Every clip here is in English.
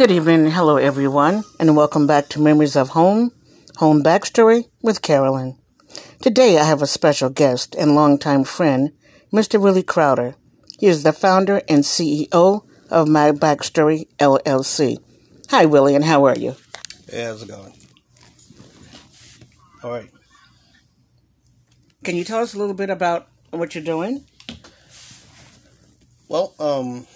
Good evening. Hello, everyone, and welcome back to Memories of Home, Home Backstory with Carolyn. Today, I have a special guest and longtime friend, Mr. Willie Crowder. He is the founder and CEO of My Backstory LLC. Hi, Willie, and how are you? Hey, how's it going? All right. Can you tell us a little bit about what you're doing? Well, um,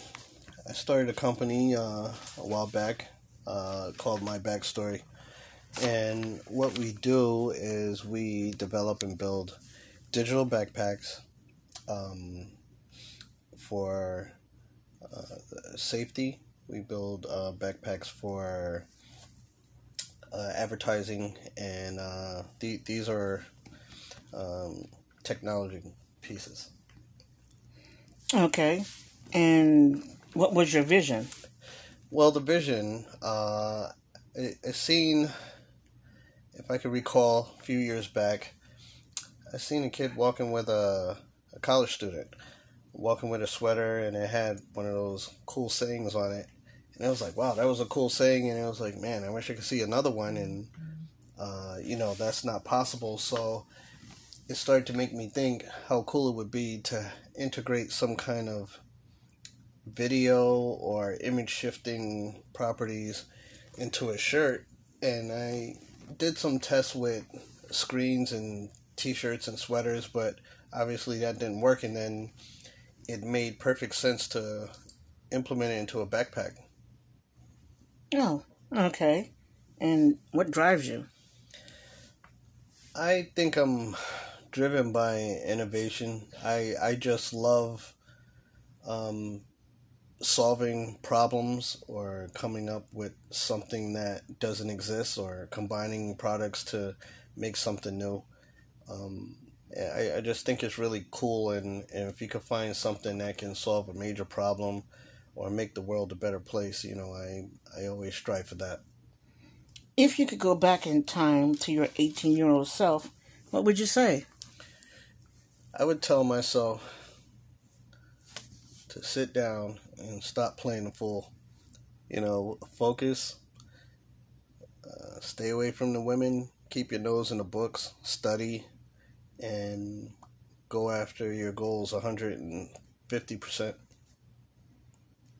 I started a company uh, a while back uh, called My Backstory. And what we do is we develop and build digital backpacks um, for uh, safety. We build uh, backpacks for uh, advertising, and uh, th- these are um, technology pieces. Okay. And what was your vision? Well, the vision, uh, it, it seen, if I could recall, a few years back, I seen a kid walking with a, a college student, walking with a sweater, and it had one of those cool sayings on it. And I was like, wow, that was a cool saying. And I was like, man, I wish I could see another one. And, uh, you know, that's not possible. So it started to make me think how cool it would be to integrate some kind of video or image shifting properties into a shirt. And I did some tests with screens and t shirts and sweaters, but obviously that didn't work. And then it made perfect sense to implement it into a backpack. Oh, okay. And what drives you? I think I'm driven by innovation. I I just love um, solving problems or coming up with something that doesn't exist or combining products to make something new. Um, I, I just think it's really cool, and, and if you can find something that can solve a major problem or make the world a better place, you know, I, I always strive for that. If you could go back in time to your 18 year old self, what would you say? I would tell myself to sit down and stop playing the fool. You know, focus, uh, stay away from the women, keep your nose in the books, study, and go after your goals 150%.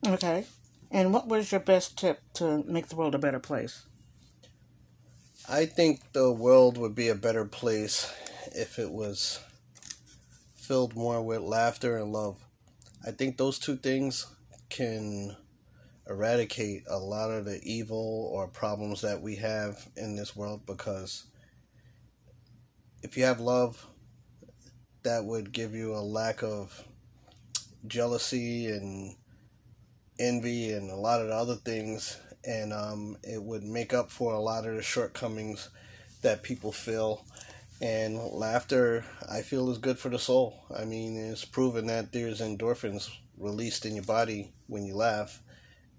Okay. And what was your best tip to make the world a better place? I think the world would be a better place if it was filled more with laughter and love. I think those two things can eradicate a lot of the evil or problems that we have in this world because if you have love, that would give you a lack of jealousy and envy and a lot of the other things, and um, it would make up for a lot of the shortcomings that people feel and laughter, I feel, is good for the soul. I mean, it's proven that there's endorphins released in your body when you laugh.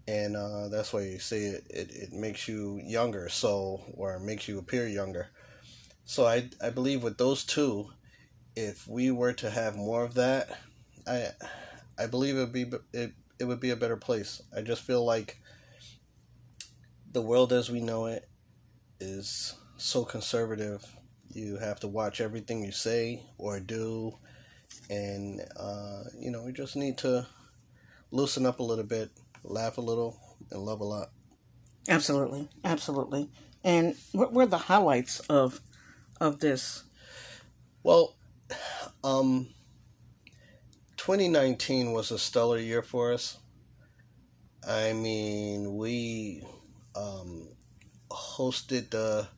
And uh, that's why you say it, it, it makes you younger, so, or makes you appear younger. So I, I believe with those two, if we were to have more of that, I, I believe it would be it, it would be a better place. I just feel like the world as we know it is so conservative you have to watch everything you say or do. And, uh, you know, we just need to loosen up a little bit, laugh a little, and love a lot. Absolutely. Absolutely. And what were the highlights of of this? Well, um, 2019 was a stellar year for us. I mean, we um, hosted the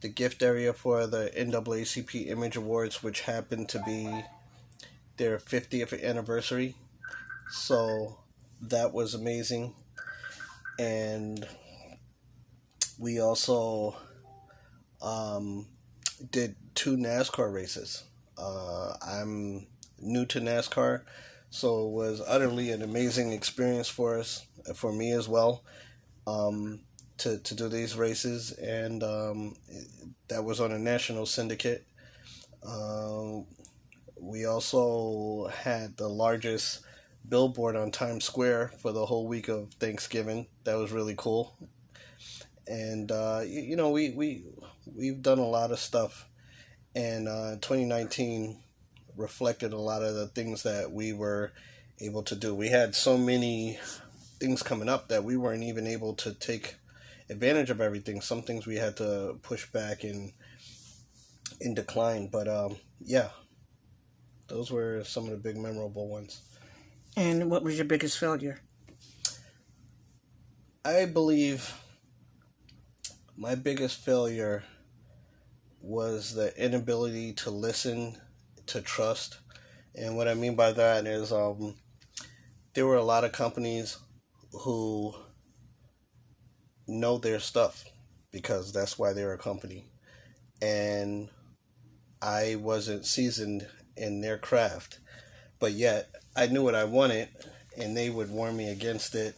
the gift area for the NAACP Image Awards, which happened to be their 50th anniversary. So that was amazing. And we also um, did two NASCAR races. Uh, I'm new to NASCAR, so it was utterly an amazing experience for us, for me as well. Um, to, to do these races, and um, that was on a national syndicate. Um, we also had the largest billboard on Times Square for the whole week of Thanksgiving. That was really cool. And uh, you, you, know, we we we've done a lot of stuff, and uh, 2019 reflected a lot of the things that we were able to do. We had so many things coming up that we weren't even able to take advantage of everything. Some things we had to push back and in decline. But um, yeah, those were some of the big memorable ones. And what was your biggest failure? I believe my biggest failure was the inability to listen, to trust. And what I mean by that is um, there were a lot of companies who know their stuff because that's why they're a company. And I wasn't seasoned in their craft, but yet I knew what I wanted and they would warn me against it.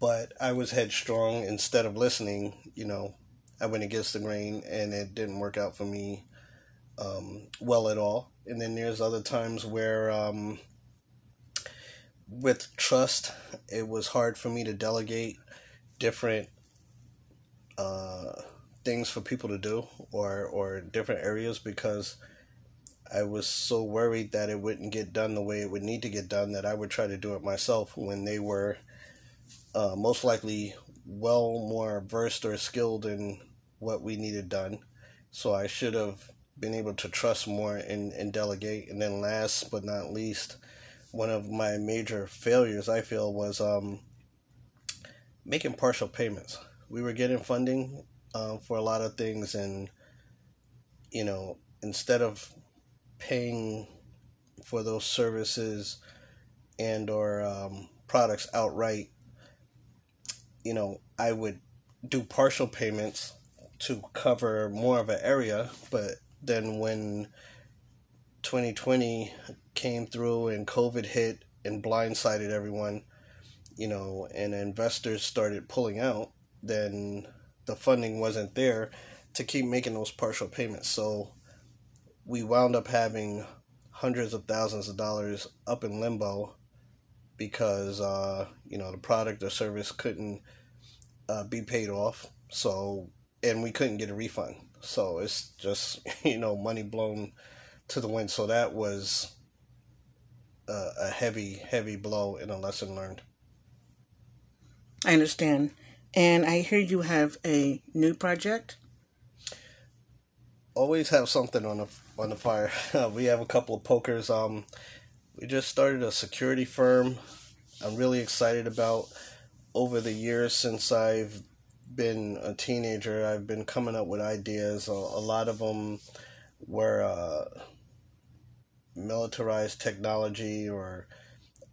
But I was headstrong instead of listening, you know, I went against the grain and it didn't work out for me um, well at all. And then there's other times where, um, with trust, it was hard for me to delegate different uh, things for people to do or or different areas because I was so worried that it wouldn't get done the way it would need to get done that I would try to do it myself when they were uh, most likely well more versed or skilled in what we needed done. So I should have been able to trust more and, and delegate. And then last but not least, one of my major failures I feel was um, making partial payments. We were getting funding uh, for a lot of things, and you know, instead of paying for those services and or um, products outright, you know, I would do partial payments to cover more of an area, but then when 2020 came through and COVID hit and blindsided everyone, you know, and investors started pulling out, then the funding wasn't there to keep making those partial payments. So we wound up having hundreds of thousands of dollars up in limbo because uh, you know the product or service couldn't uh, be paid off. So and we couldn't get a refund. So it's just you know money blown to the wind. So that was a, a heavy, heavy blow and a lesson learned. I understand. And I hear you have a new project. Always have something on the on the fire. we have a couple of pokers. Um, we just started a security firm. I'm really excited about. Over the years since I've been a teenager, I've been coming up with ideas. A, a lot of them were uh, militarized technology or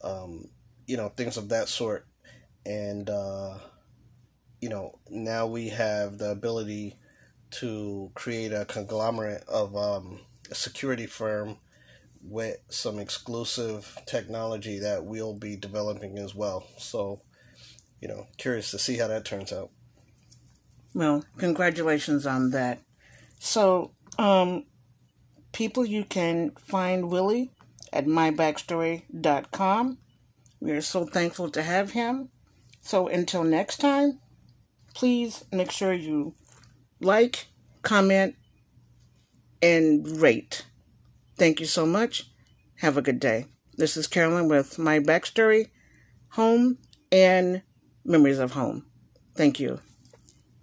um, you know things of that sort, and uh, you know, now we have the ability to create a conglomerate of um, a security firm with some exclusive technology that we'll be developing as well. So, you know, curious to see how that turns out. Well, congratulations on that. So, um, people, you can find Willie at mybackstory.com. We are so thankful to have him. So, until next time, please make sure you like, comment, and rate. Thank you so much. Have a good day. This is Carolyn with my backstory, home, and memories of home. Thank you.